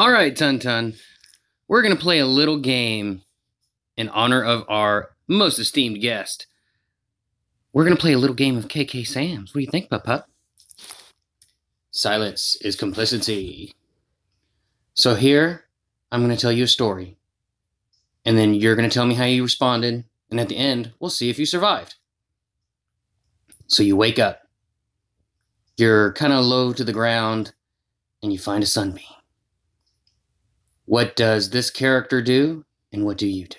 All right, Tun Tun. We're going to play a little game in honor of our most esteemed guest. We're going to play a little game of KK Sam's. What do you think, Pup Pup? Silence is complicity. So here, I'm going to tell you a story. And then you're going to tell me how you responded. And at the end, we'll see if you survived. So you wake up. You're kind of low to the ground and you find a sunbeam. What does this character do, and what do you do?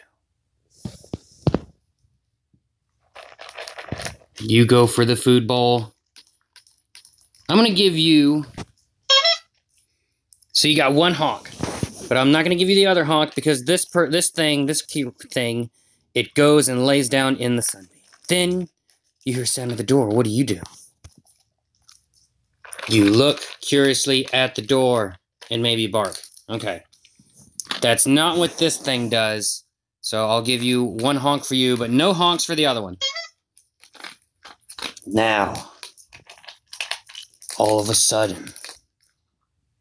You go for the food bowl. I'm going to give you. So you got one honk, but I'm not going to give you the other honk because this per this thing, this thing, it goes and lays down in the sunbeam. Then you hear sound at the door. What do you do? You look curiously at the door and maybe bark. Okay. That's not what this thing does. So I'll give you one honk for you, but no honks for the other one. Now, all of a sudden,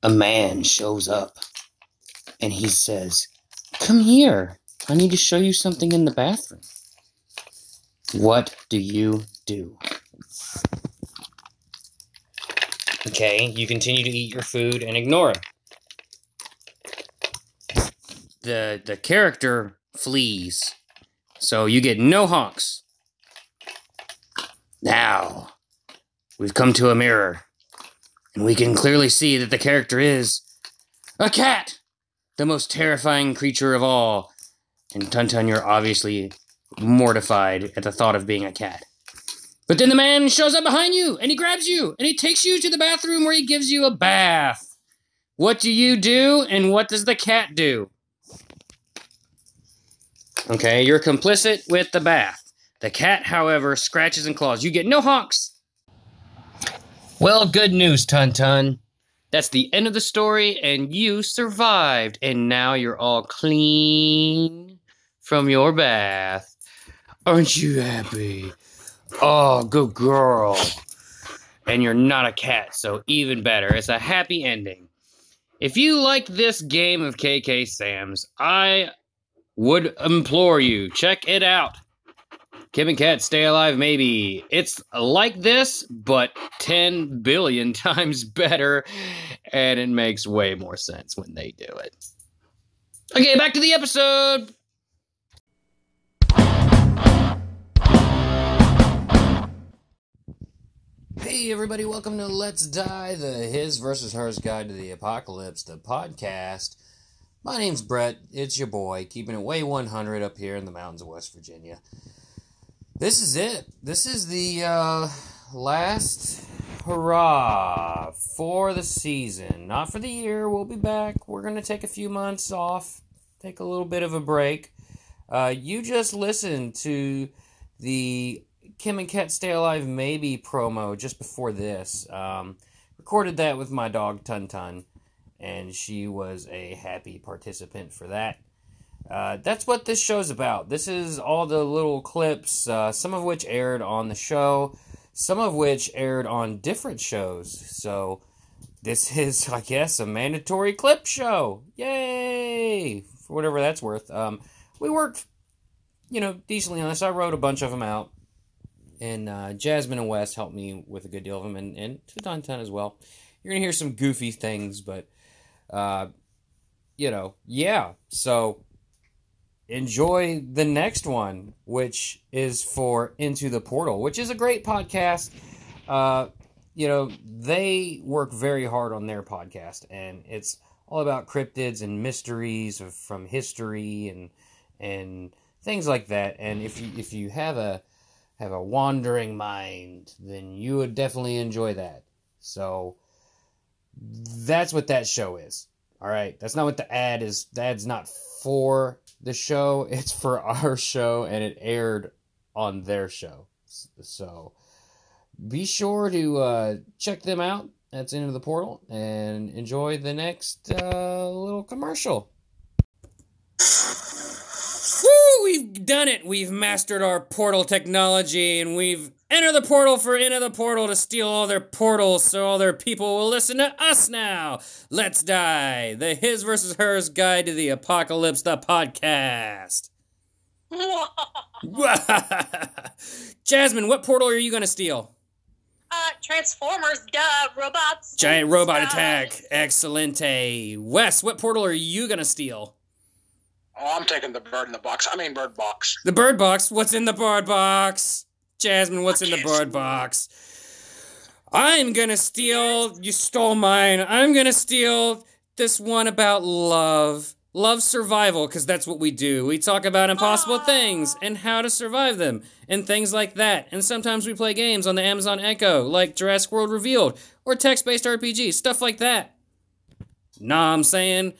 a man shows up and he says, Come here. I need to show you something in the bathroom. What do you do? Okay, you continue to eat your food and ignore it the the character flees. So you get no honks. Now, we've come to a mirror, and we can clearly see that the character is a cat, the most terrifying creature of all. And Tuntun, you're obviously mortified at the thought of being a cat. But then the man shows up behind you, and he grabs you, and he takes you to the bathroom where he gives you a bath. What do you do, and what does the cat do? Okay, you're complicit with the bath. The cat, however, scratches and claws. You get no honks. Well, good news, Tun Tun. That's the end of the story, and you survived. And now you're all clean from your bath. Aren't you happy? Oh, good girl. And you're not a cat, so even better. It's a happy ending. If you like this game of KK Sam's, I would implore you check it out. Kim and Kat Stay Alive, maybe. It's like this, but 10 billion times better, and it makes way more sense when they do it. Okay, back to the episode. Hey, everybody, welcome to Let's Die, the His versus Hers Guide to the Apocalypse, the podcast. My name's Brett. It's your boy, keeping it way 100 up here in the mountains of West Virginia. This is it. This is the uh, last hurrah for the season. Not for the year. We'll be back. We're going to take a few months off, take a little bit of a break. Uh, you just listened to the Kim and Kat Stay Alive Maybe promo just before this. Um, recorded that with my dog Tun Tun and she was a happy participant for that. Uh, that's what this show's about. This is all the little clips, uh, some of which aired on the show, some of which aired on different shows. So, this is, I guess, a mandatory clip show. Yay! For whatever that's worth. Um, we worked, you know, decently on this. I wrote a bunch of them out. And uh, Jasmine and Wes helped me with a good deal of them, and, and to Don as well. You're going to hear some goofy things, but uh, you know, yeah. So enjoy the next one, which is for Into the Portal, which is a great podcast. Uh, you know, they work very hard on their podcast, and it's all about cryptids and mysteries from history and and things like that. And if you if you have a have a wandering mind, then you would definitely enjoy that. So that's what that show is. All right, that's not what the ad is. The ad's not for the show. It's for our show, and it aired on their show. So be sure to uh, check them out. That's into the portal, and enjoy the next uh, little commercial. Woo! We've done it. We've mastered our portal technology, and we've Enter the portal for Enter the Portal to steal all their portals so all their people will listen to us now. Let's die. The His versus Hers Guide to the Apocalypse, the podcast. Jasmine, what portal are you going to steal? Uh, Transformers, duh, robots. Giant robot attack. Excellente. Wes, what portal are you going to steal? Oh, I'm taking the bird in the box. I mean, bird box. The bird box. What's in the bird box? Jasmine, what's in the bird box? I'm gonna steal. You stole mine. I'm gonna steal this one about love. Love survival, because that's what we do. We talk about impossible things and how to survive them and things like that. And sometimes we play games on the Amazon Echo, like Jurassic World Revealed or text based RPG, stuff like that. Nah, I'm saying,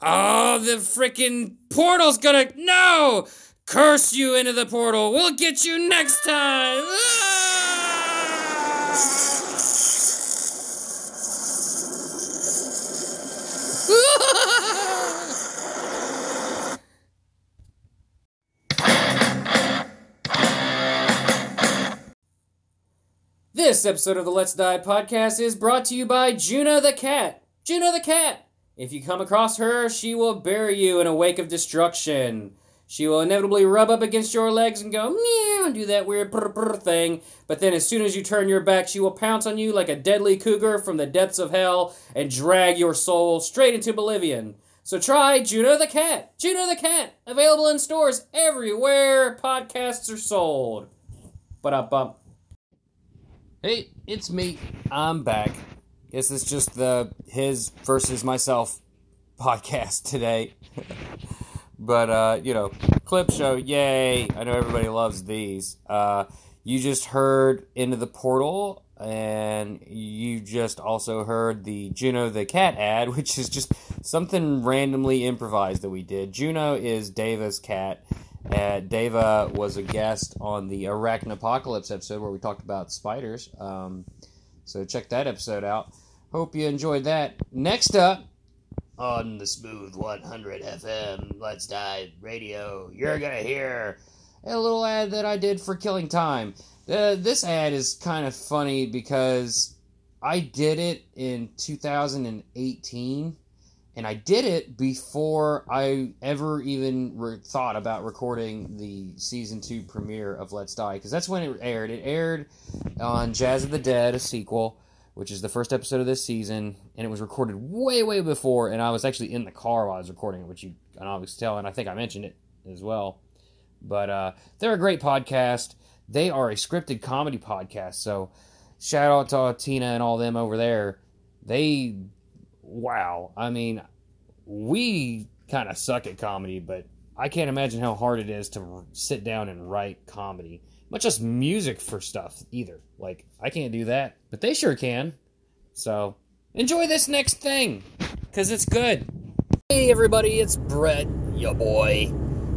oh, the freaking portal's gonna. No! Curse you into the portal. We'll get you next time. This episode of the Let's Die podcast is brought to you by Juno the cat. Juno the cat. If you come across her, she will bury you in a wake of destruction. She will inevitably rub up against your legs and go meow and do that weird brr brr thing. But then, as soon as you turn your back, she will pounce on you like a deadly cougar from the depths of hell and drag your soul straight into oblivion. So try Juno the Cat. Juno the Cat. Available in stores everywhere podcasts are sold. But up bump. Hey, it's me. I'm back. Guess it's just the his versus myself podcast today. but uh, you know, clip show, yay! I know everybody loves these. Uh, you just heard into the portal, and you just also heard the Juno the cat ad, which is just something randomly improvised that we did. Juno is Deva's cat. Uh, Deva was a guest on the Arachnopocalypse episode where we talked about spiders. Um, so check that episode out. Hope you enjoyed that. Next up, on the Smooth 100 FM Let's Die Radio, you're gonna hear a little ad that I did for Killing Time. Uh, this ad is kind of funny because I did it in 2018 and I did it before I ever even re- thought about recording the season two premiere of Let's Die because that's when it aired. It aired on Jazz of the Dead, a sequel, which is the first episode of this season, and it was recorded way, way before. And I was actually in the car while I was recording it, which you can obviously tell, and I think I mentioned it as well. But uh, they're a great podcast. They are a scripted comedy podcast, so shout out to Tina and all them over there. They wow. I mean, we kind of suck at comedy, but I can't imagine how hard it is to sit down and write comedy, much less music for stuff either. Like, I can't do that, but they sure can. So, enjoy this next thing, because it's good. Hey, everybody, it's Brett, your boy,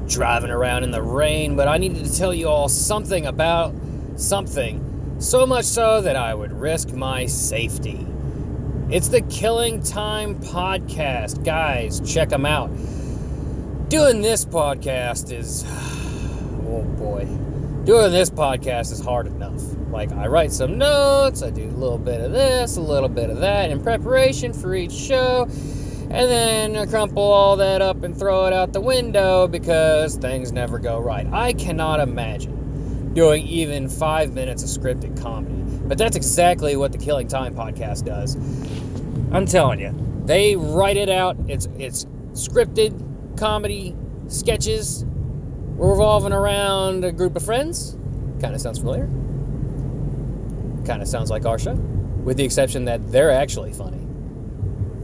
driving around in the rain, but I needed to tell you all something about something, so much so that I would risk my safety. It's the Killing Time Podcast. Guys, check them out. Doing this podcast is. Oh boy. Doing this podcast is hard enough. Like, I write some notes, I do a little bit of this, a little bit of that in preparation for each show, and then I crumple all that up and throw it out the window because things never go right. I cannot imagine doing even five minutes of scripted comedy. But that's exactly what the Killing Time podcast does. I'm telling you, they write it out. It's it's scripted comedy sketches revolving around a group of friends. Kind of sounds familiar. Kind of sounds like our show, with the exception that they're actually funny,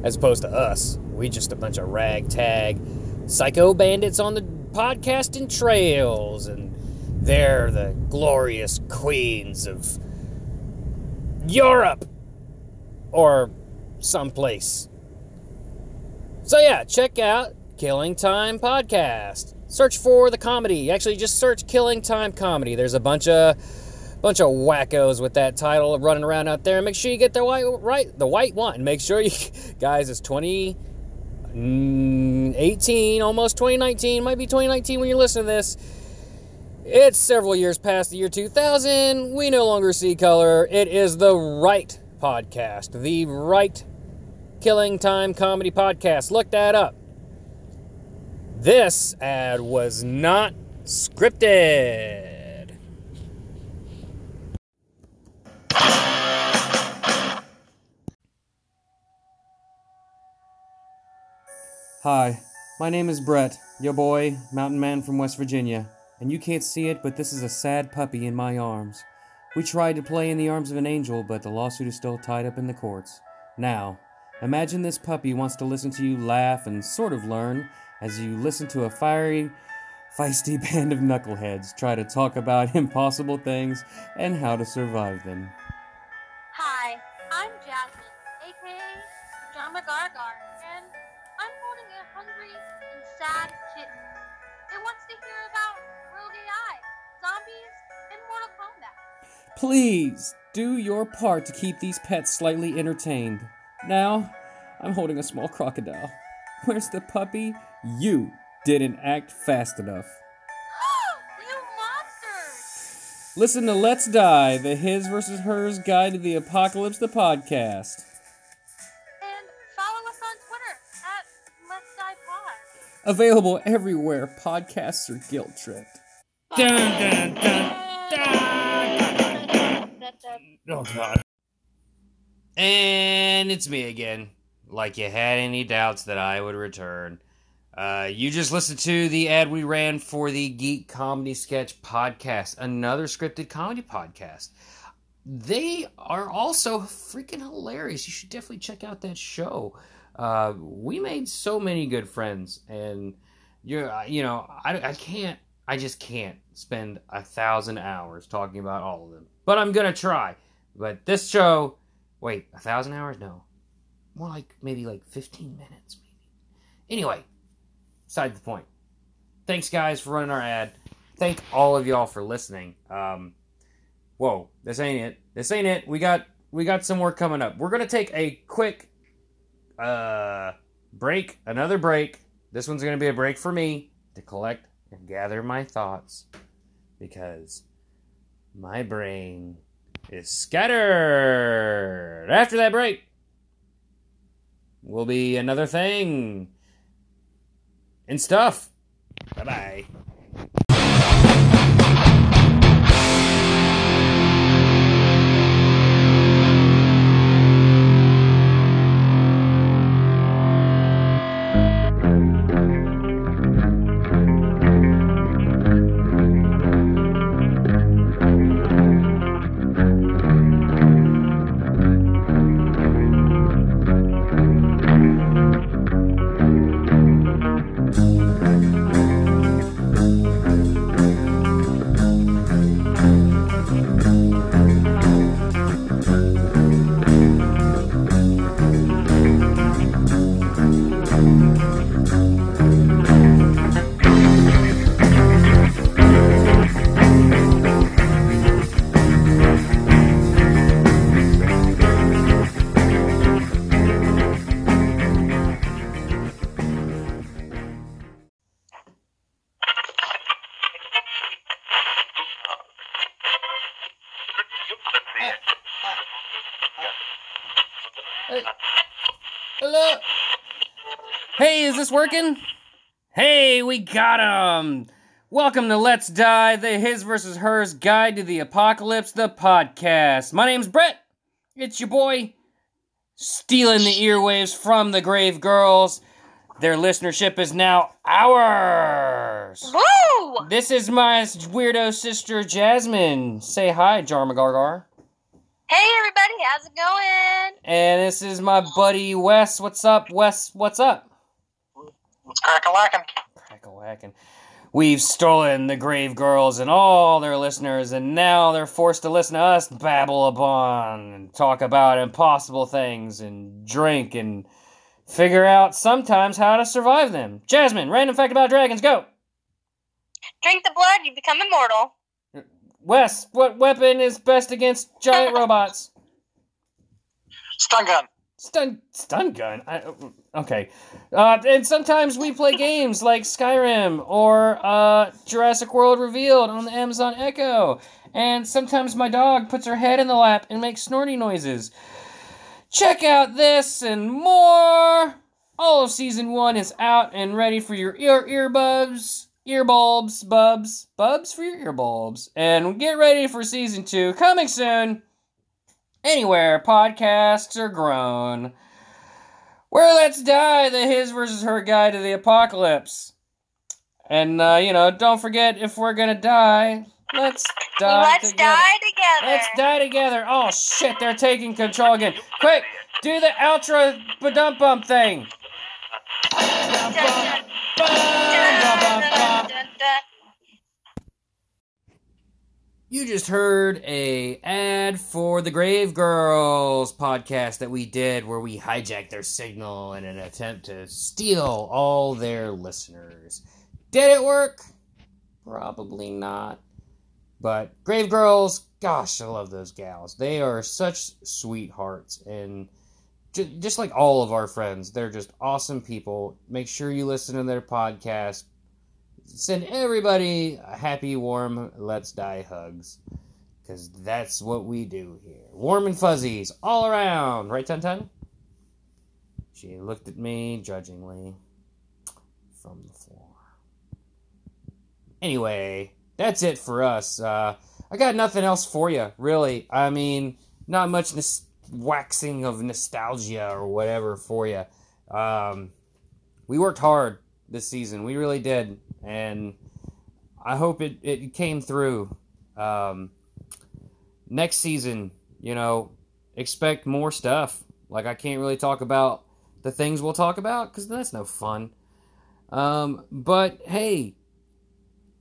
as opposed to us. We just a bunch of ragtag psycho bandits on the podcasting trails, and they're the glorious queens of Europe or someplace. So, yeah, check out Killing Time Podcast. Search for the comedy. Actually, just search Killing Time Comedy. There's a bunch of bunch of wackos with that title running around out there. Make sure you get the white right, the white one. Make sure you guys it's 2018, mm, almost 2019, might be 2019 when you're listening to this. It's several years past the year 2000. We no longer see color. It is the right podcast, the right killing time comedy podcast. Look that up. This ad was not scripted. Hi, my name is Brett, your boy, mountain man from West Virginia, and you can't see it, but this is a sad puppy in my arms. We tried to play in the arms of an angel, but the lawsuit is still tied up in the courts. Now, imagine this puppy wants to listen to you laugh and sort of learn as you listen to a fiery, feisty band of knuckleheads try to talk about impossible things and how to survive them. Hi, I'm Jasmine, aka Drama Gargar, and I'm holding a hungry and sad kitten. It wants to hear about Rogue AI, zombies, and Mortal Kombat. Please do your part to keep these pets slightly entertained. Now, I'm holding a small crocodile. Where's the puppy? You didn't act fast enough. you monsters! Listen to Let's Die, the His versus Hers Guide to the Apocalypse, the podcast. And follow us on Twitter at Let's Die Pod. Available everywhere podcasts are guilt tripped. Dun, dun, dun, Oh, God. And it's me again. Like you had any doubts that I would return. Uh, you just listened to the ad we ran for the Geek Comedy Sketch podcast, another scripted comedy podcast. They are also freaking hilarious. You should definitely check out that show. Uh, we made so many good friends, and you're, you know, I, I can't, I just can't spend a thousand hours talking about all of them. But I'm gonna try. But this show, wait, a thousand hours? No, more like maybe like 15 minutes, maybe. Anyway, beside the point. Thanks, guys, for running our ad. Thank all of y'all for listening. Um, whoa, this ain't it. This ain't it. We got we got some more coming up. We're gonna take a quick uh break, another break. This one's gonna be a break for me to collect and gather my thoughts because my brain is scattered. After that break, will be another thing and stuff. Bye bye. Hello. Hey, is this working? Hey, we got him. Welcome to Let's Die, the His versus Hers Guide to the Apocalypse, the podcast. My name's Brett. It's your boy, stealing the earwaves from the Grave Girls. Their listenership is now ours. Woo! This is my weirdo sister Jasmine. Say hi, Jarmagargar. Hey everybody, how's it going? And this is my buddy Wes. What's up, Wes? What's up? It's crack a lacking. Crack a whacking. We've stolen the Grave Girls and all their listeners, and now they're forced to listen to us babble upon and talk about impossible things and drink and figure out sometimes how to survive them. Jasmine, random fact about dragons, go! Drink the blood, you become immortal. Wes, what weapon is best against giant robots? Stun gun. Stun stun gun. I, okay. Uh, and sometimes we play games like Skyrim or uh, Jurassic World Revealed on the Amazon Echo. And sometimes my dog puts her head in the lap and makes snorty noises. Check out this and more. All of season one is out and ready for your ear earbuds, earbulbs, bubs, bubs for your earbulbs. And get ready for season two coming soon anywhere podcasts are grown. Where Let's Die, the His versus Her Guide to the Apocalypse. And, uh, you know, don't forget if we're gonna die, let's die Let's together. die together. Let's die together. Oh, shit, they're taking control again. Quick, do the ultra ba-dum bump thing. You just heard a ad for the Grave Girls podcast that we did where we hijacked their signal in an attempt to steal all their listeners. Did it work? Probably not. But Grave Girls, gosh, I love those gals. They are such sweethearts and ju- just like all of our friends, they're just awesome people. Make sure you listen to their podcast send everybody a happy, warm, let's die hugs. Because that's what we do here. Warm and fuzzies all around. Right, Tun? She looked at me judgingly from the floor. Anyway, that's it for us. Uh, I got nothing else for you, really. I mean, not much nos- waxing of nostalgia or whatever for you. Um, we worked hard this season. We really did. And I hope it, it came through. Um, next season, you know, expect more stuff. Like, I can't really talk about the things we'll talk about because that's no fun. Um, but hey,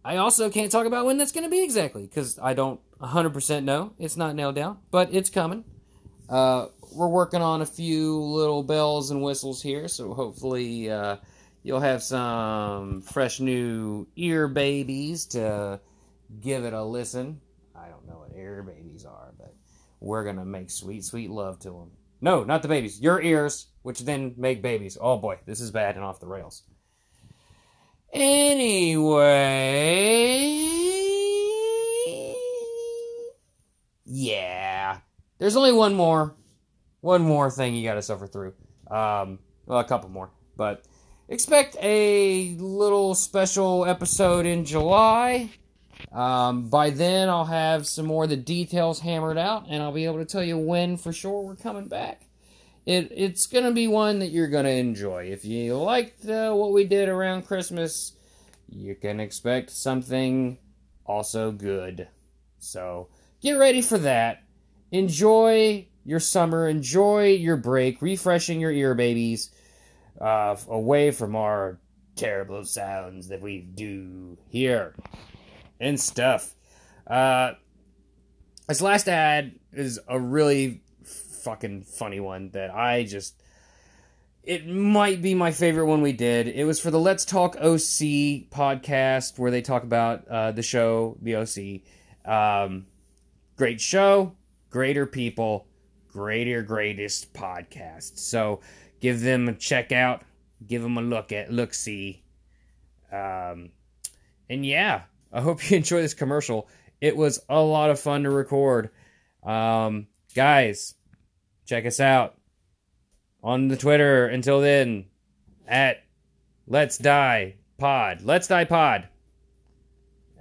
I also can't talk about when that's going to be exactly because I don't 100% know. It's not nailed down, but it's coming. Uh, we're working on a few little bells and whistles here, so hopefully uh, you'll have some fresh new ear babies to give it a listen. I don't know what ear babies are, but we're going to make sweet, sweet love to them. No, not the babies. Your ears, which then make babies. Oh boy, this is bad and off the rails. Anyway, yeah. There's only one more, one more thing you got to suffer through. Um, well, a couple more, but expect a little special episode in July. Um, by then, I'll have some more of the details hammered out, and I'll be able to tell you when for sure we're coming back. It it's gonna be one that you're gonna enjoy. If you liked uh, what we did around Christmas, you can expect something also good. So get ready for that. Enjoy your summer. Enjoy your break. Refreshing your ear babies uh, away from our terrible sounds that we do here and stuff. Uh, this last ad is a really fucking funny one that I just. It might be my favorite one we did. It was for the Let's Talk OC podcast where they talk about uh, the show, the OC. Um, great show, greater people, greater, greatest podcast. So give them a check out, give them a look at, look see. Um, and yeah, I hope you enjoy this commercial. It was a lot of fun to record. Um, guys, check us out on the Twitter. Until then, at Let's Die Pod. Let's Die Pod.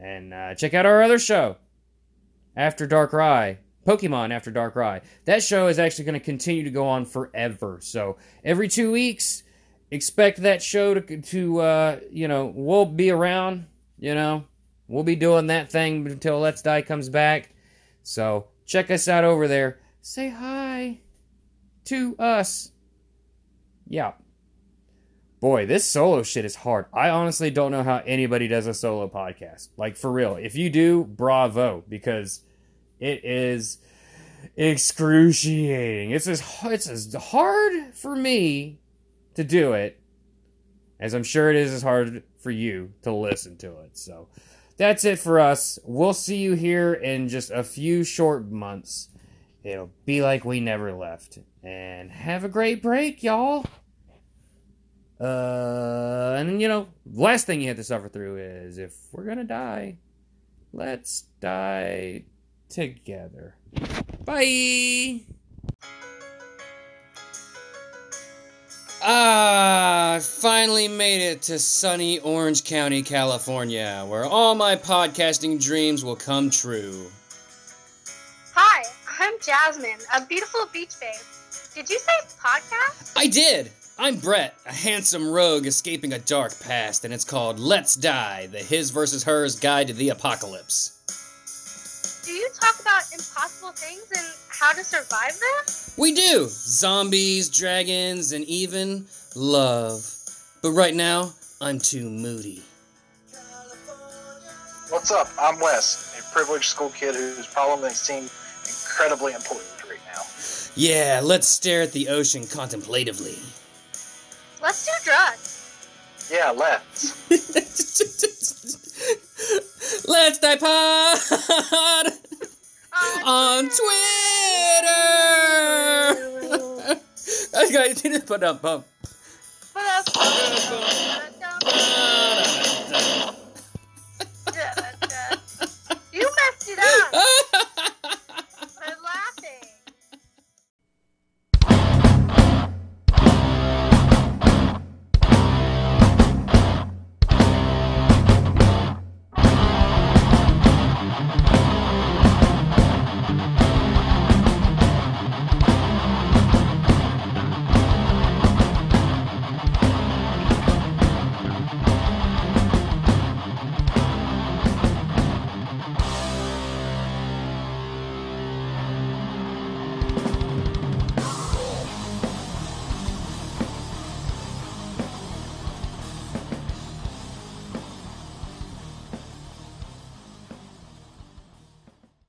And uh, check out our other show, After Dark Rye. Pokemon After Dark Rye. That show is actually going to continue to go on forever. So every two weeks, expect that show to, to uh, you know, we'll be around, you know, we'll be doing that thing until Let's Die comes back. So check us out over there. Say hi to us. Yeah. Boy, this solo shit is hard. I honestly don't know how anybody does a solo podcast. Like, for real. If you do, bravo, because it is excruciating. It's as, it's as hard for me to do it as I'm sure it is as hard for you to listen to it. So that's it for us. We'll see you here in just a few short months. It'll be like we never left. And have a great break, y'all. Uh, and you know, last thing you have to suffer through is if we're gonna die, let's die together. Bye. Ah, I finally made it to sunny Orange County, California, where all my podcasting dreams will come true. Hi, I'm Jasmine, a beautiful beach babe. Did you say podcast? I did! I'm Brett, a handsome rogue escaping a dark past, and it's called Let's Die The His versus Hers Guide to the Apocalypse. Do you talk about impossible things and how to survive them? We do! Zombies, dragons, and even love. But right now, I'm too moody. What's up? I'm Wes, a privileged school kid whose problems seem incredibly important right now. Yeah, let's stare at the ocean contemplatively. Let's do drugs. Yeah, let's. Let's Die Pod on Twitter. That's guys, did it, put up bum. You messed it up.